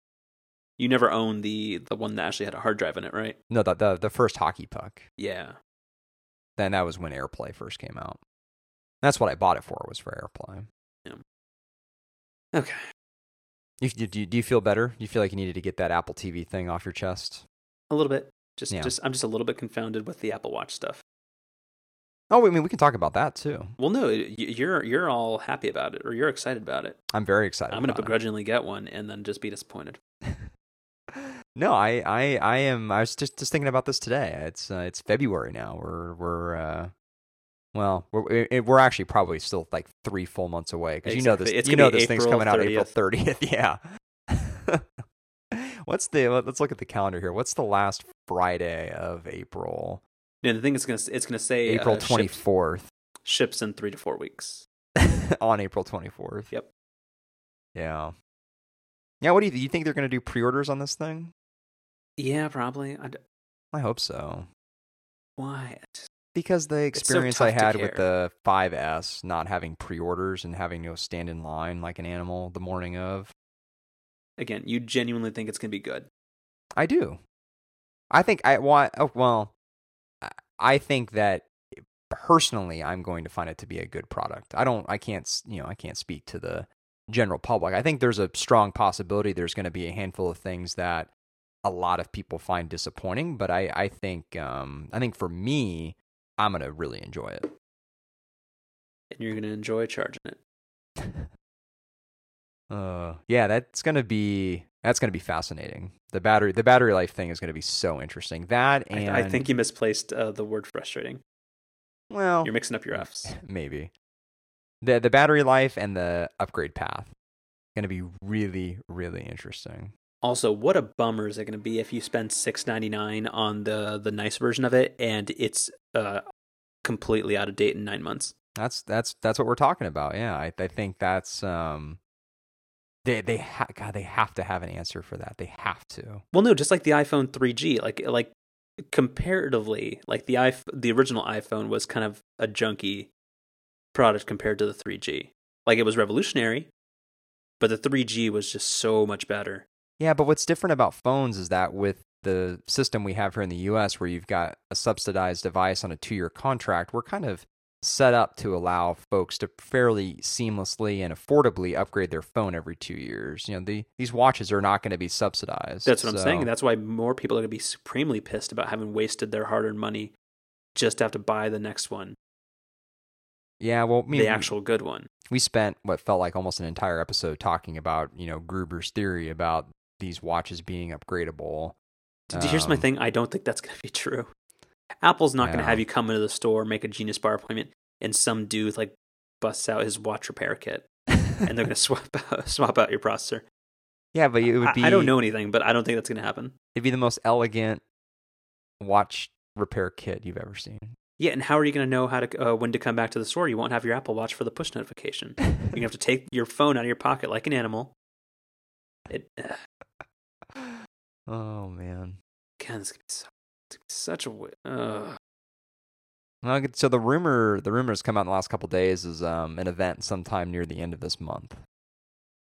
You never owned the the one that actually had a hard drive in it, right? No, the the, the first hockey puck. Yeah. Then that was when AirPlay first came out. That's what I bought it for was for AirPlay. Yeah. Okay. You, do, you, do you feel better? Do you feel like you needed to get that Apple TV thing off your chest? A little bit. Just, yeah. just I'm just a little bit confounded with the Apple Watch stuff. Oh, I mean, we can talk about that too. Well, no, you're you're all happy about it, or you're excited about it. I'm very excited. I'm going to begrudgingly it. get one and then just be disappointed. no, I, I, I am. I was just just thinking about this today. It's uh, it's February now. We're we're uh, well, we're we're actually probably still like three full months away because exactly. you know this. It's you know this April thing's coming 30th. out April thirtieth. Yeah. What's the? Let's look at the calendar here. What's the last Friday of April? Yeah, the thing is gonna it's gonna say April twenty uh, fourth. Ships, ships in three to four weeks. On April twenty fourth. Yep. Yeah. Yeah. What do you? You think they're gonna do pre orders on this thing? Yeah, probably. I, d- I hope so. Why? Because the experience so I had with the 5S not having pre-orders and having to stand in line like an animal the morning of. Again, you genuinely think it's going to be good. I do. I think I want oh, well I think that personally I'm going to find it to be a good product. I don't I can't, you know, I can't speak to the general public. I think there's a strong possibility there's going to be a handful of things that a lot of people find disappointing, but I I think um I think for me I'm gonna really enjoy it. And you're gonna enjoy charging it. uh, yeah, that's gonna be that's gonna be fascinating. The battery the battery life thing is gonna be so interesting. That and I, I think you misplaced uh, the word frustrating. Well, you're mixing up your F's. Maybe the the battery life and the upgrade path going to be really really interesting. Also, what a bummer is it going to be if you spend six ninety nine on the the nice version of it and it's uh, completely out of date in nine months? That's that's that's what we're talking about. Yeah, I, I think that's um, they they ha- God they have to have an answer for that. They have to. Well, no, just like the iPhone 3G, like like comparatively, like the iPhone, the original iPhone was kind of a junky product compared to the 3G. Like it was revolutionary, but the 3G was just so much better. Yeah, but what's different about phones is that with the system we have here in the US where you've got a subsidized device on a 2-year contract, we're kind of set up to allow folks to fairly seamlessly and affordably upgrade their phone every 2 years. You know, the, these watches are not going to be subsidized. That's what I'm saying. That's why more people are going to be supremely pissed about having wasted their hard-earned money just to have to buy the next one, Yeah, well, mean, the actual good one. we spent what felt like almost an entire episode talking about, you know, Gruber's theory about these watches being upgradable. D- Here's my Um, thing. I don't think that's going to be true. Apple's not going to have you come into the store, make a Genius Bar appointment, and some dude like busts out his watch repair kit, and they're going to swap out, swap out your processor. yeah, but it would I, be. I don't know anything, but I don't think that's going to happen. It'd be the most elegant watch repair kit you've ever seen. Yeah, and how are you going to know how to uh, when to come back to the store? You won't have your Apple Watch for the push notification. You're going to have to take your phone out of your pocket like an animal. It, uh, oh man. God, this could be so, it's gonna be such a. Uh, so the rumor, the rumors come out in the last couple days is um, an event sometime near the end of this month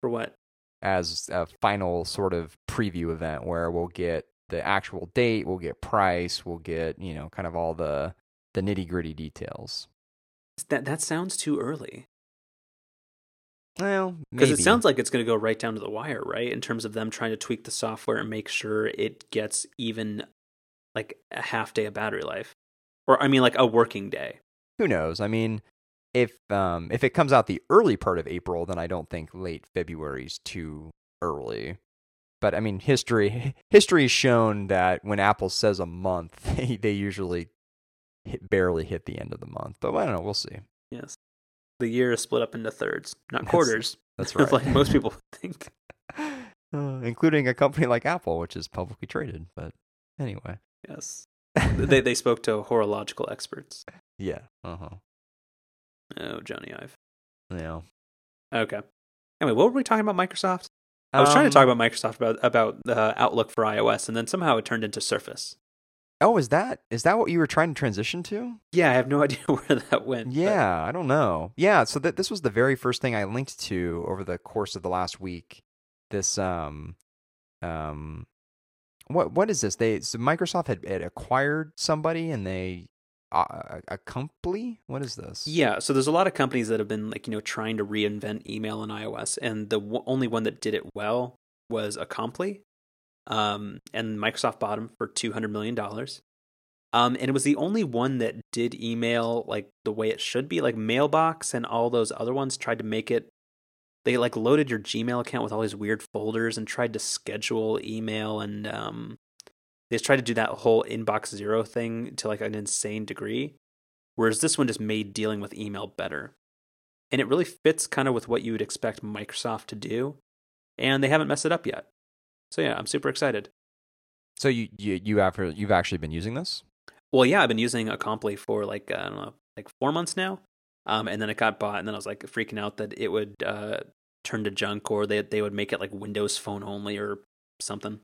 for what? as a final sort of preview event where we'll get the actual date, we'll get price, we'll get you know kind of all the the nitty gritty details. That that sounds too early. Well, Because it sounds like it's going to go right down to the wire, right? In terms of them trying to tweak the software and make sure it gets even like a half day of battery life, or I mean, like a working day. who knows? I mean, if um if it comes out the early part of April, then I don't think late February's too early. But I mean, history history has shown that when Apple says a month, they, they usually hit, barely hit the end of the month. But I don't know. We'll see. The year is split up into thirds, not quarters, That's right. like most people think. Uh, including a company like Apple, which is publicly traded. But anyway, Yes, they they spoke to horological experts. yeah. Uh huh. Oh, Jony Ive. Yeah. Okay. Anyway, what were we talking about? Microsoft. I was trying to talk Um, about Microsoft about about the Outlook for iOS, and then somehow it turned into Surface. Oh, is that is that what you were trying to transition to? Yeah, I have no idea where that went. but- Yeah, I don't know. Yeah, so th- this was the very first thing I linked to over the course of the last week. This um um what what is this? They so Microsoft had, had acquired somebody and they uh, a company. What is this? Yeah, so there's a lot of companies that have been like you know trying to reinvent email and iOS, and the w- only one that did it well was Acompli, um, and Microsoft bought them for two hundred million dollars. Um, and it was the only one that did email like the way it should be. Like Mailbox and all those other ones tried to make it. They like loaded your Gmail account with all these weird folders and tried to schedule email and um, they tried to do that whole inbox zero thing to like an insane degree. Whereas this one just made dealing with email better. And it really fits kind of with what you would expect Microsoft to do. And they haven't messed it up yet. So yeah, I'm super excited. So you you you after you've actually been using this? Well, yeah, I've been using Acompli for like I don't know, like four months now. Um, and then it got bought, and then I was like freaking out that it would uh, turn to junk, or they they would make it like Windows Phone only or something.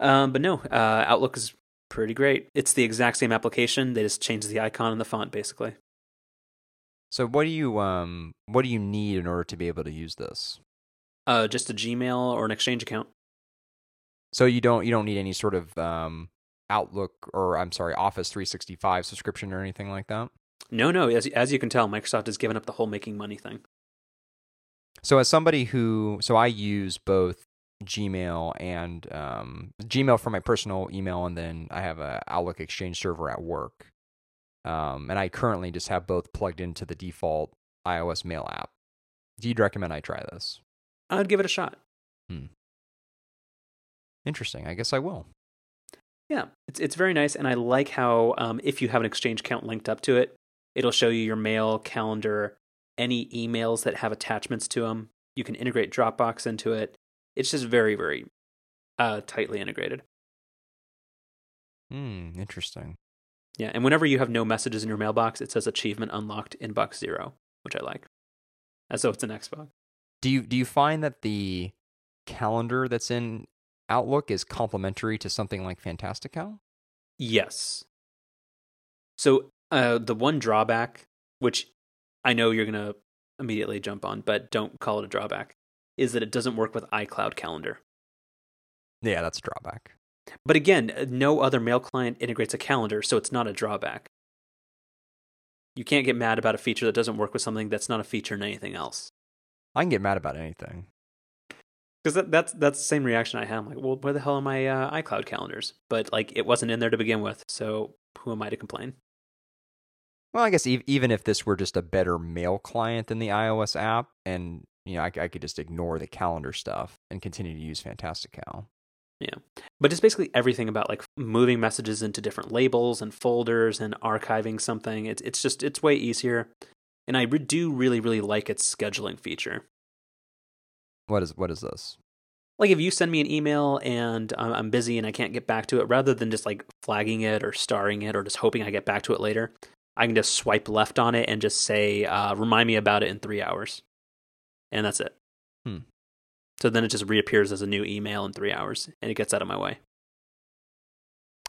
Um, but no, uh, Outlook is pretty great. It's the exact same application. They just changed the icon and the font, basically. So what do you um what do you need in order to be able to use this? Uh, just a Gmail or an Exchange account. So you don't you don't need any sort of um Outlook or I'm sorry Office 365 subscription or anything like that. No, no. As as you can tell, Microsoft has given up the whole making money thing. So as somebody who so I use both Gmail and um, Gmail for my personal email, and then I have a Outlook Exchange server at work. Um, and I currently just have both plugged into the default iOS Mail app. Do you recommend I try this? I'd give it a shot. Interesting. I guess I will. Yeah, it's it's very nice, and I like how um, if you have an Exchange account linked up to it, it'll show you your mail, calendar, any emails that have attachments to them. You can integrate Dropbox into it. It's just very very uh, tightly integrated. Hmm. Interesting. Yeah, and whenever you have no messages in your mailbox, it says achievement unlocked inbox zero, which I like, as though it's an Xbox. Do you do you find that the calendar that's in Outlook is complementary to something like Fantastical? Yes. So uh, the one drawback, which I know you're gonna immediately jump on, but don't call it a drawback, is that it doesn't work with iCloud Calendar. Yeah, that's a drawback. But again, no other mail client integrates a calendar, so it's not a drawback. You can't get mad about a feature that doesn't work with something that's not a feature in anything else. I can get mad about anything. Because that, that's that's the same reaction I had. I'm like, well, where the hell are my uh, iCloud calendars? But like, it wasn't in there to begin with, so who am I to complain? Well, I guess e- even if this were just a better mail client than the iOS app, and you know, I, I could just ignore the calendar stuff and continue to use Fantastical. Yeah. But just basically everything about like moving messages into different labels and folders and archiving something. It's it's just it's way easier. And I do really really like its scheduling feature. What is what is this? Like if you send me an email and I'm I'm busy and I can't get back to it, rather than just like flagging it or starring it or just hoping I get back to it later, I can just swipe left on it and just say, uh, "Remind me about it in three hours," and that's it. Hmm. So then it just reappears as a new email in three hours, and it gets out of my way.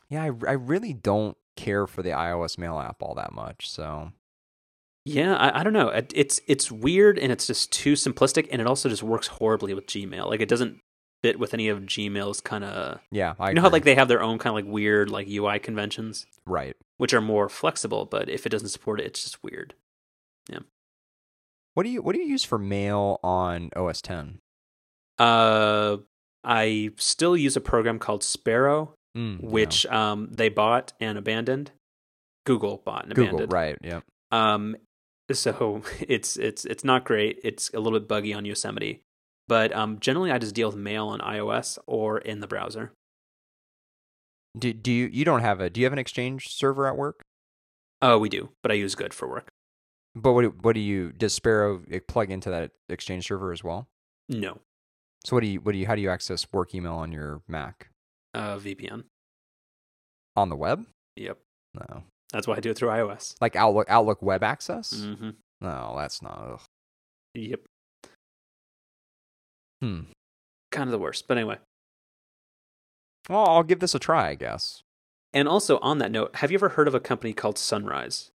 Yeah, I, I really don't care for the iOS mail app all that much. So Yeah, I, I don't know. It, it's it's weird and it's just too simplistic, and it also just works horribly with Gmail. Like it doesn't fit with any of Gmail's kind of. yeah, I You know how like they have their own kind of like weird like UI conventions, right. which are more flexible, but if it doesn't support it, it's just weird. Yeah. What do you what do you use for mail on OS X? Uh, I still use a program called Sparrow, Mm, yeah. which um they bought and abandoned. Google bought and Google, abandoned. right? Yep. Um, so it's it's it's not great. It's a little bit buggy on Yosemite, but um, generally I just deal with mail on iOS or in the browser. Do do you you don't have a do you have an Exchange server at work? Oh, we do, but I use Good for work. But what do- what do you does Sparrow eh, plug into that Exchange server as well? No, So what do you what do you how do you access work email on your Mac uh, VPN. on the web? Yep, No, that's why I do it through iOS. like Outlook Outlook web access? Mm-hmm. No, that's not. Ugh. Yep, Hmm. kind of the worst. But anyway, Well, I'll give this a try. I guess and also on that note, have you ever heard of a company called Sunrise?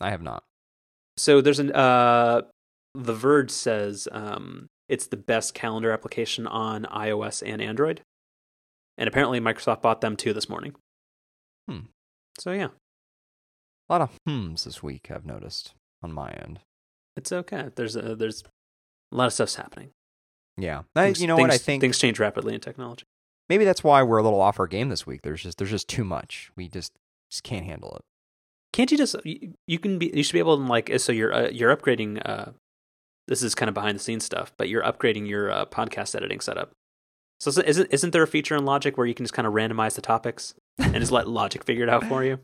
I have not. So there's an uh, The Verge says um, it's the best calendar application on iOS and Android, and apparently Microsoft bought them too this morning. Hmm. So yeah, A lot of hums this week. I've noticed on my end. it's okay. There's a, there's a lot of stuff's happening. Yeah, Things- you know what I think. things change rapidly in technology. maybe that's why we're a little off our game this week. There's just there's just too much. We just just can't handle it. Can't you just you, you can be you should be able to like so you're uh, you're upgrading. Uh, this is kind of behind the scenes stuff, but you're upgrading your uh, podcast editing setup. So isn't isn't there a feature in Logic where you can just kind of randomize the topics and just let Logic figure it out for you?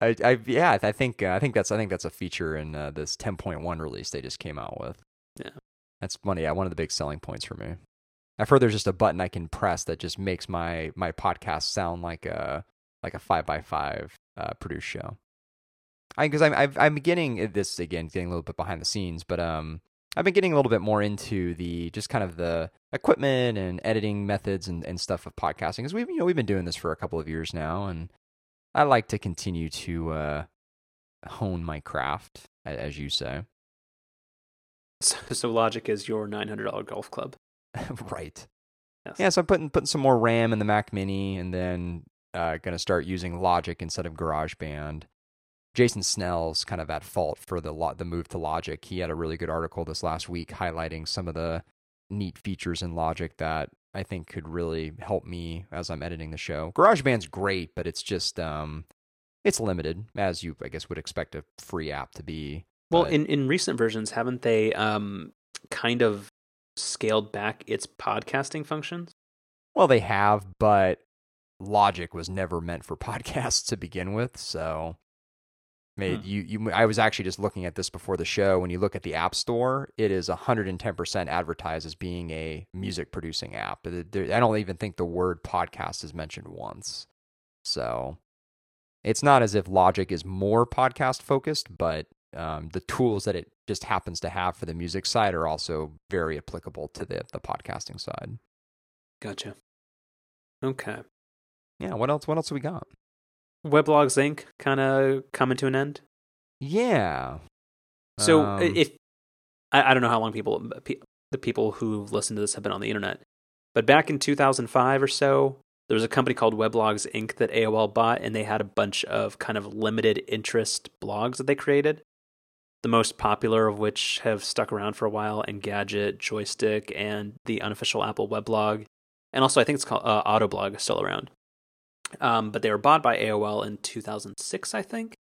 I, I yeah, I think uh, I think that's I think that's a feature in uh, this 10.1 release they just came out with. Yeah. that's one yeah one of the big selling points for me. I've heard there's just a button I can press that just makes my my podcast sound like a like a five by five uh, produced show. I because I'm I've, I'm getting uh, this again getting a little bit behind the scenes, but um I've been getting a little bit more into the just kind of the equipment and editing methods and, and stuff of podcasting because we've you know we've been doing this for a couple of years now and I like to continue to uh, hone my craft, as you say. So, so Logic is your nine hundred dollar golf club. right. Yes. Yeah, so I'm putting putting some more RAM in the Mac Mini, and then uh, going to start using Logic instead of GarageBand. Jason Snell's kind of at fault for the lo- the move to Logic. He had a really good article this last week highlighting some of the neat features in Logic that I think could really help me as I'm editing the show. GarageBand's great, but it's just um, it's limited as you I guess would expect a free app to be. Well, but- in in recent versions, haven't they um kind of scaled back its podcasting functions? Well, they have, but Logic was never meant for podcasts to begin with. So, made Hmm. you you. I was actually just looking at this before the show. When you look at the App Store, it is 110 percent advertised as being a music producing app. I don't even think the word podcast is mentioned once. So, it's not as if Logic is more podcast focused, but um, the tools that it just happens to have for the music side are also very applicable to the the podcasting side. Gotcha. Okay. Yeah. What else? What else have we got? Weblogs Inc. kind of coming to an end. Yeah. So Um, if I, I don't know how long people the people who listen to this have been on the internet, but back in 2005 or so, there was a company called Weblogs Inc. that AOL bought, and they had a bunch of kind of limited interest blogs that they created. The most popular of which have stuck around for a while, Engadget, Joystiq, and the unofficial Apple weblog, and also I think it's called uh, Autoblog is still around. Um, but they were bought by AOL in 2006, I think.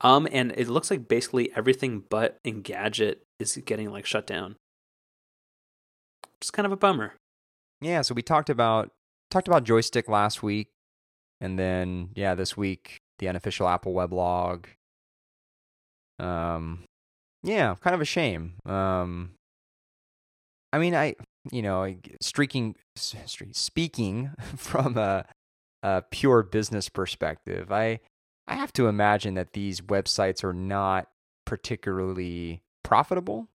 Um, and it looks like basically everything but Engadget is getting like shut down. Just kind of a bummer. Yeah, so we talked about talked about Joystiq last week, and then yeah, this week the unofficial Apple weblog. Um, yeah, kind of a shame. Um, I mean, I you know, streaking, speaking from a, a pure business perspective, I I have to imagine that these websites are not particularly profitable.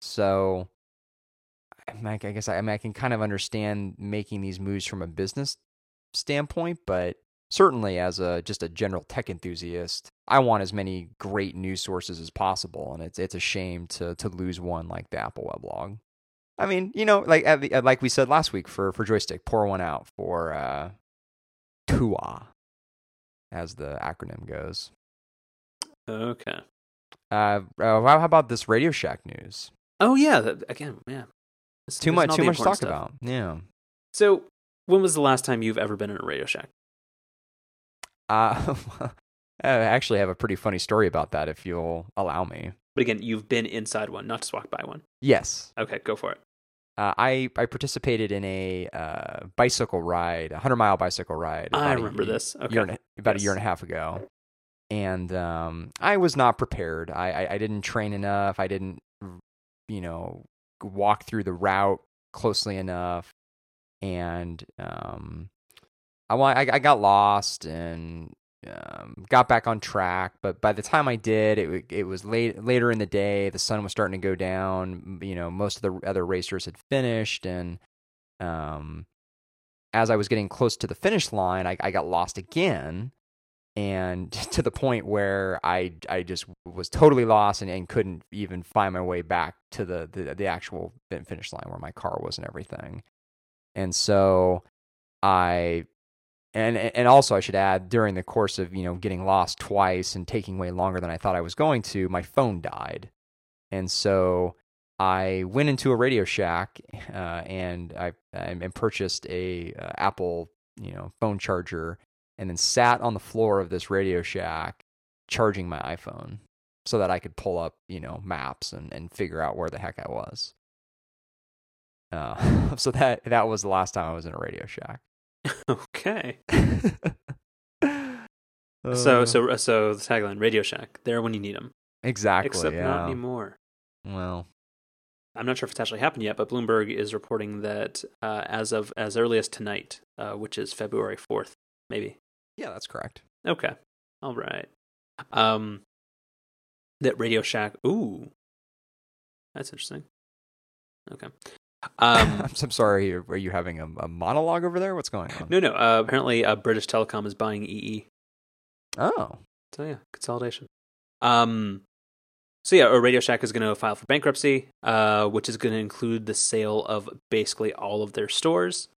So I guess I, mean, I can kind of understand making these moves from a business standpoint, but certainly as a just a general tech enthusiast, I want as many great news sources as possible, and it's it's a shame to to lose one like the Apple Weblog. I mean, you know, like like we said last week for for Joystiq, pour one out for uh, TUAW, as the acronym goes. Okay. Uh, uh, how about this Radio Shack news? Oh yeah, again, yeah. This, too much, too much to talk stuff. about. Yeah. So, when was the last time you've ever been in a Radio Shack? Uh, I actually have a pretty funny story about that, if you'll allow me. But again, you've been inside one, not just walked by one. Yes. Okay, go for it. Uh, I I participated in a uh, bicycle ride, a hundred mile bicycle ride. I remember this. Okay. A, about yes. a year and a half ago, and um, I was not prepared. I, I, I didn't train enough. I didn't, you know, walk through the route closely enough, and um, I I, I got lost and um, got back on track. But by the time I did, it it was late later in the day. The sun was starting to go down. You know, most of the other racers had finished, and um, as I was getting close to the finish line, I, I got lost again, and to the point where I I just was totally lost and, and couldn't even find my way back to the, the the actual finish line where my car was and everything. And so I and and also I should add during the course of you know getting lost twice and taking way longer than I thought I was going to, my phone died, and so I went into a Radio Shack uh, and I and purchased a uh, Apple you know phone charger, and then sat on the floor of this Radio Shack charging my iPhone so that I could pull up you know maps and and figure out where the heck I was. Uh, so that that was the last time I was in a Radio Shack. okay. uh, so so uh, so the tagline Radio Shack there when you need them. Exactly. Except yeah. not anymore. Well, I'm not sure if it's actually happened yet, but Bloomberg is reporting that uh, as of as early as tonight, uh, which is February 4th, maybe. Yeah, that's correct. Okay. All right. Um, that Radio Shack. Ooh, that's interesting. Okay. Um, I'm sorry. Are you having a, a, monologue over there? What's going on? No, no. Uh, apparently, uh, British Telecom is buying EE. Oh, so yeah, consolidation. Um, so yeah, Radio Shack is going to file for bankruptcy, uh, which is going to include the sale of basically all of their stores.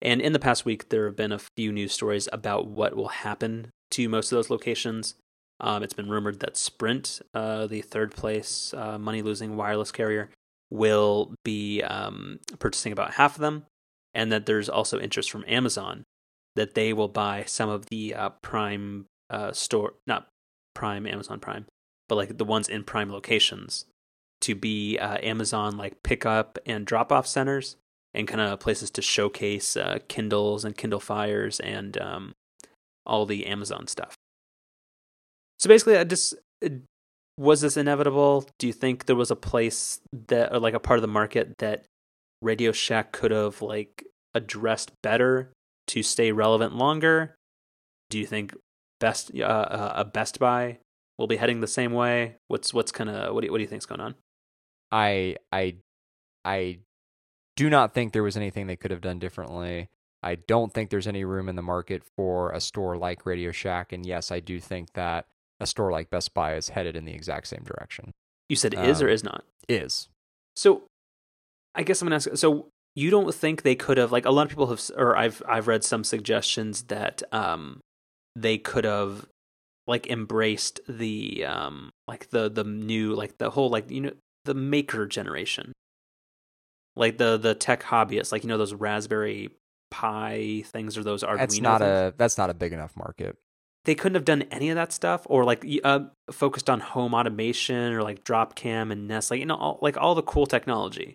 And in the past week, there have been a few news stories about what will happen to most of those locations. Um, it's been rumored that Sprint, uh, the third place uh, money losing wireless carrier, will be um, purchasing about half of them, and that there's also interest from Amazon that they will buy some of the uh, Prime uh, store, not Prime, Amazon Prime, but like the ones in Prime locations to be uh, Amazon like pickup and drop off centers and kind of places to showcase uh, Kindles and Kindle Fires and um, all the Amazon stuff. So basically, I just was this inevitable? Do you think there was a place that, or like a part of the market that Radio Shack could have like addressed better to stay relevant longer? Do you think Best uh, uh, a Best Buy will be heading the same way? What's what's kind of what do you, what do you think's going on? I I I do not think there was anything they could have done differently. I don't think there's any room in the market for a store like Radio Shack, and yes, I do think that a store like Best Buy is headed in the exact same direction. You said is um, or is not? Is So, I guess I'm gonna ask. So, you don't think they could have like a lot of people have, or I've I've read some suggestions that um they could have like embraced the um like the the new like the whole like you know the maker generation like the the tech hobbyists like you know those raspberry pi things or those arduino that's not things? a that's not a big enough market. They couldn't have done any of that stuff or like uh, focused on home automation or like Dropcam and nest like you know all, like all the cool technology.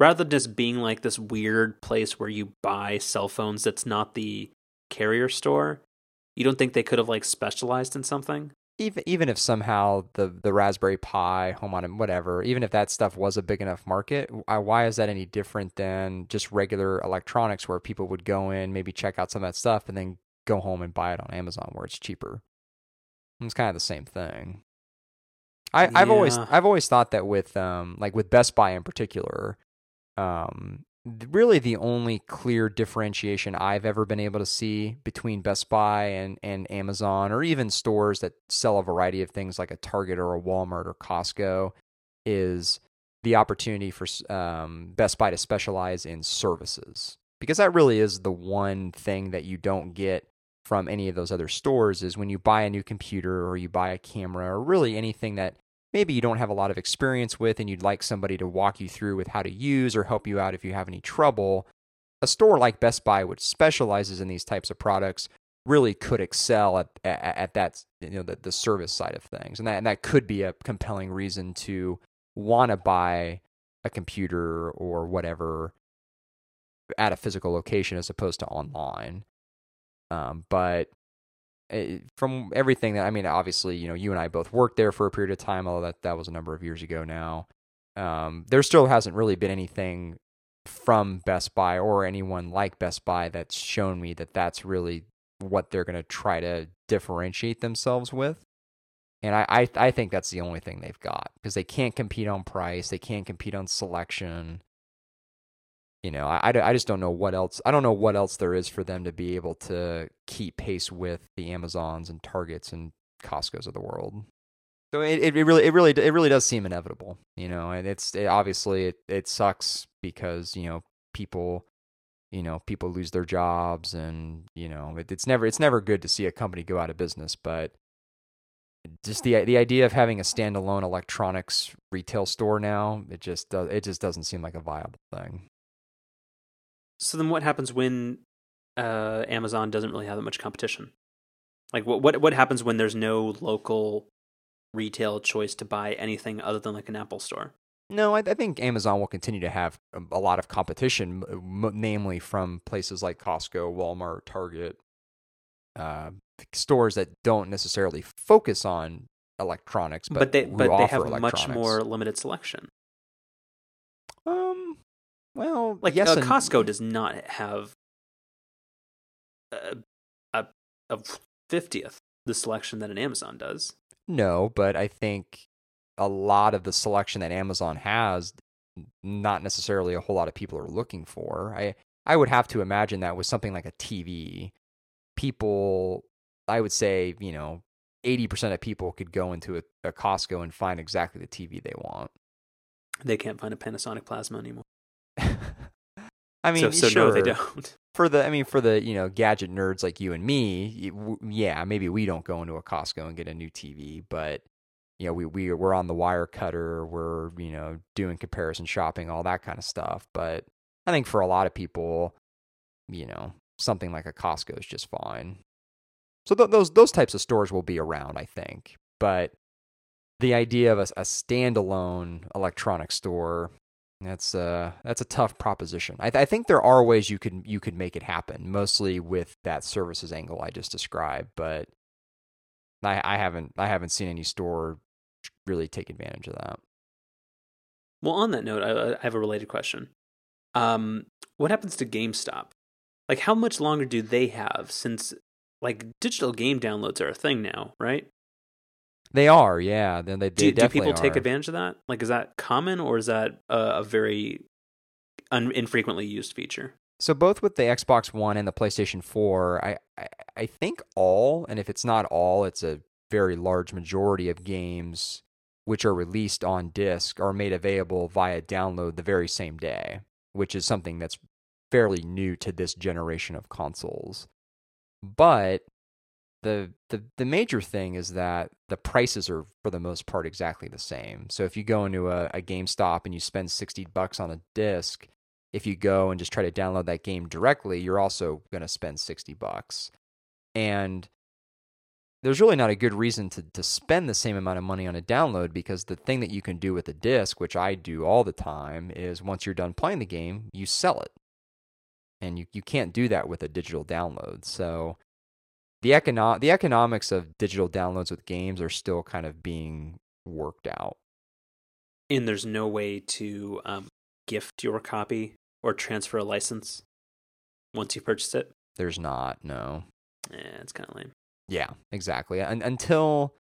Rather than just being like this weird place where you buy cell phones that's not the carrier store you don't think they could have like specialized in something? Even even if somehow the the Raspberry Pi, home on whatever, even if that stuff was a big enough market, why is that any different than just regular electronics where people would go in, maybe check out some of that stuff, and then go home and buy it on Amazon where it's cheaper? It's kind of the same thing. I, I've always I've always thought that with um like with Best Buy in particular, um really the only clear differentiation I've ever been able to see between Best Buy and, and Amazon or even stores that sell a variety of things like a Target or a Walmart or Costco is the opportunity for um, Best Buy to specialize in services because that really is the one thing that you don't get from any of those other stores is when you buy a new computer or you buy a camera or really anything that maybe you don't have a lot of experience with and you'd like somebody to walk you through with how to use or help you out if you have any trouble a store like best buy which specializes in these types of products really could excel at at, at that you know the, the service side of things. And that and that could be a compelling reason to want to buy a computer or whatever at a physical location as opposed to online um, but eh, from everything that I mean, obviously, you know, you and I both worked there for a period of time, although that that was a number of years ago now. Um, there still hasn't really been anything from Best Buy or anyone like Best Buy that's shown me that that's really what they're going to try to differentiate themselves with. And I, I, I think that's the only thing they've got because they can't compete on price, they can't compete on selection. You know, I, I, just don't know what else. I don't know what else there is for them to be able to keep pace with the Amazons and Targets and Costco's of the world. So it, it, it really it really it really does seem inevitable, you know, and it's it, obviously it, it sucks because you know people you know people lose their jobs and you know it, it's never it's never good to see a company go out of business, but just the the idea of having a standalone electronics retail store now it just does it just doesn't seem like a viable thing. So then what happens when uh amazon doesn't really have that much competition? Like what what what happens when there's no local retail choice to buy anything other than like an apple store? No, I, I think Amazon will continue to have a, lot of competition, m- namely from places like Costco, Walmart, Target, uh, stores that don't necessarily focus on electronics, but, but, they but they have much more limited selection well, like yes, uh, and- costco does not have a, a, a 50th the selection that an amazon does No, but I think a lot of the selection that Amazon has, not necessarily a whole lot of people are looking for. I I would have to imagine that with something like a TV, people, I would say, you know, eighty percent of people could go into a, a Costco and find exactly the TV they want. they can't find a panasonic plasma anymore I mean, so, so sure. no they don't for the I mean for the you know gadget nerds like you and me, yeah, maybe we don't go into a Costco and get a new TV, but you know we we we're on the Wirecutter, we're you know doing comparison shopping, all that kind of stuff. But I think for a lot of people, you know, something like a Costco is just fine. So th- those those types of stores will be around, I think, but the idea of a, a standalone electronic store that's uh that's a tough proposition. I, th- I think there are ways you could you could make it happen, mostly with that services angle I just described, but I, I haven't I haven't seen any store really take advantage of that. Well, on that note, I, I have a related question. Um, what happens to GameStop? Like, how much longer do they have since, like, digital game downloads are a thing now, right? They are, yeah. Then they, Do, they do people take are. advantage of that? Like, is that common or is that a, a very un- infrequently used feature? So both with the Xbox One and the PlayStation 4, I, I I think all, and if it's not all, it's a very large majority of games which are released on disc, are made available via download the very same day, which is something that's fairly new to this generation of consoles. But the the the major thing is that the prices are for the most part exactly the same. So if you go into a, a GameStop and you spend sixty bucks on a disc, if you go and just try to download that game directly, you're also going to spend sixty bucks. And there's really not a good reason to to spend the same amount of money on a download because the thing that you can do with a disc, which I do all the time, is once you're done playing the game, you sell it. And you, you can't do that with a digital download. So the econo- the economics of digital downloads with games are still kind of being worked out. And there's no way to um, gift your copy or transfer a license once you purchase it. There's not, no. Yeah, it's kind of lame. Yeah, exactly. And until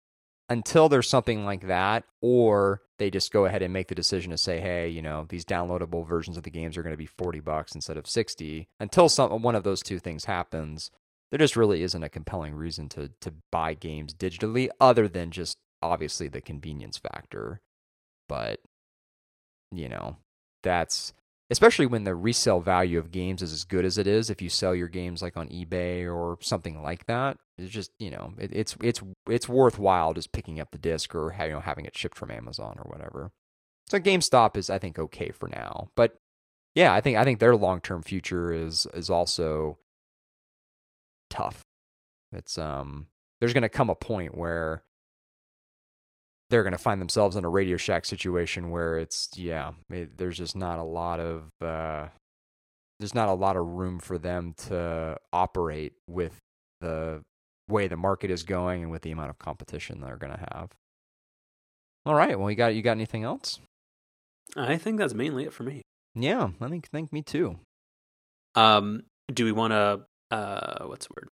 until there's something like that, or they just go ahead and make the decision to say, hey, you know, these downloadable versions of the games are going to be forty bucks instead of sixty. Until some one of those two things happens, there just really isn't a compelling reason to to buy games digitally, other than just obviously the convenience factor. But you know, that's especially when the resale value of games is as good as it is if you sell your games like on ebay or something like that it's just you know it, it's it's it's worthwhile just picking up the disc or you know having it shipped from amazon or whatever so gamestop is i think okay for now but yeah i think i think their long-term future is is also tough it's um there's going to come a point where they're going to find themselves in a Radio Shack situation where it's yeah, it, there's just not a lot of uh, there's not a lot of room for them to operate with the way the market is going and with the amount of competition they're going to have. All right, well, you got you got anything else? I think that's mainly it for me. Yeah, I think think me too. Um, do we want to uh, what's the word?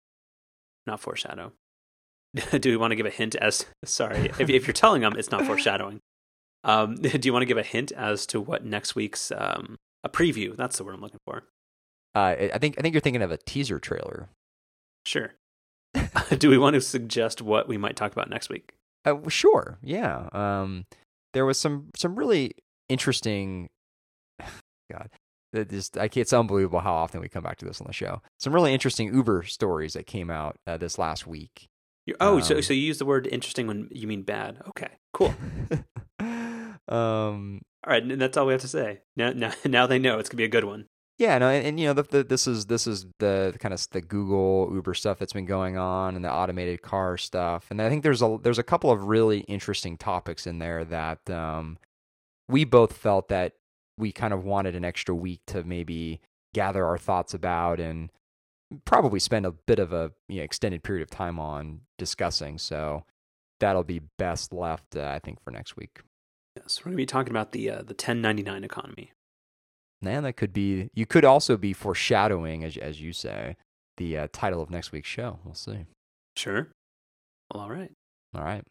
Not foreshadow. do we want to give a hint as sorry if, if you're telling them it's not foreshadowing. Um, do you want to give a hint as to what next week's um, a preview that's the word i'm looking for. Uh, i think i think you're thinking of a teaser trailer. Sure. Do we want to suggest what we might talk about next week? Uh, sure yeah um, there was some some really interesting god it just I, it's unbelievable how often we come back to this on the show some really interesting uber stories that came out uh, this last week you're, oh, um, so so you use the word interesting when you mean bad. Okay, cool. um, all right, and that's all we have to say. Now, now, now they know it's gonna be a good one. Yeah, no, and, and you know, the, the, this is this is the, the kind of the Google Uber stuff that's been going on, and the automated car stuff, and I think there's a there's a couple of really interesting topics in there that um, we both felt that we kind of wanted an extra week to maybe gather our thoughts about and probably spend a bit of a you know, extended period of time on discussing. So that'll be best left, uh, I think, for next week. Yes, we're going to be talking about the uh, the 1099 economy. And that could be. You could also be foreshadowing, as as you say, the uh, title of next week's show. We'll see. Sure. Well, all right. All right.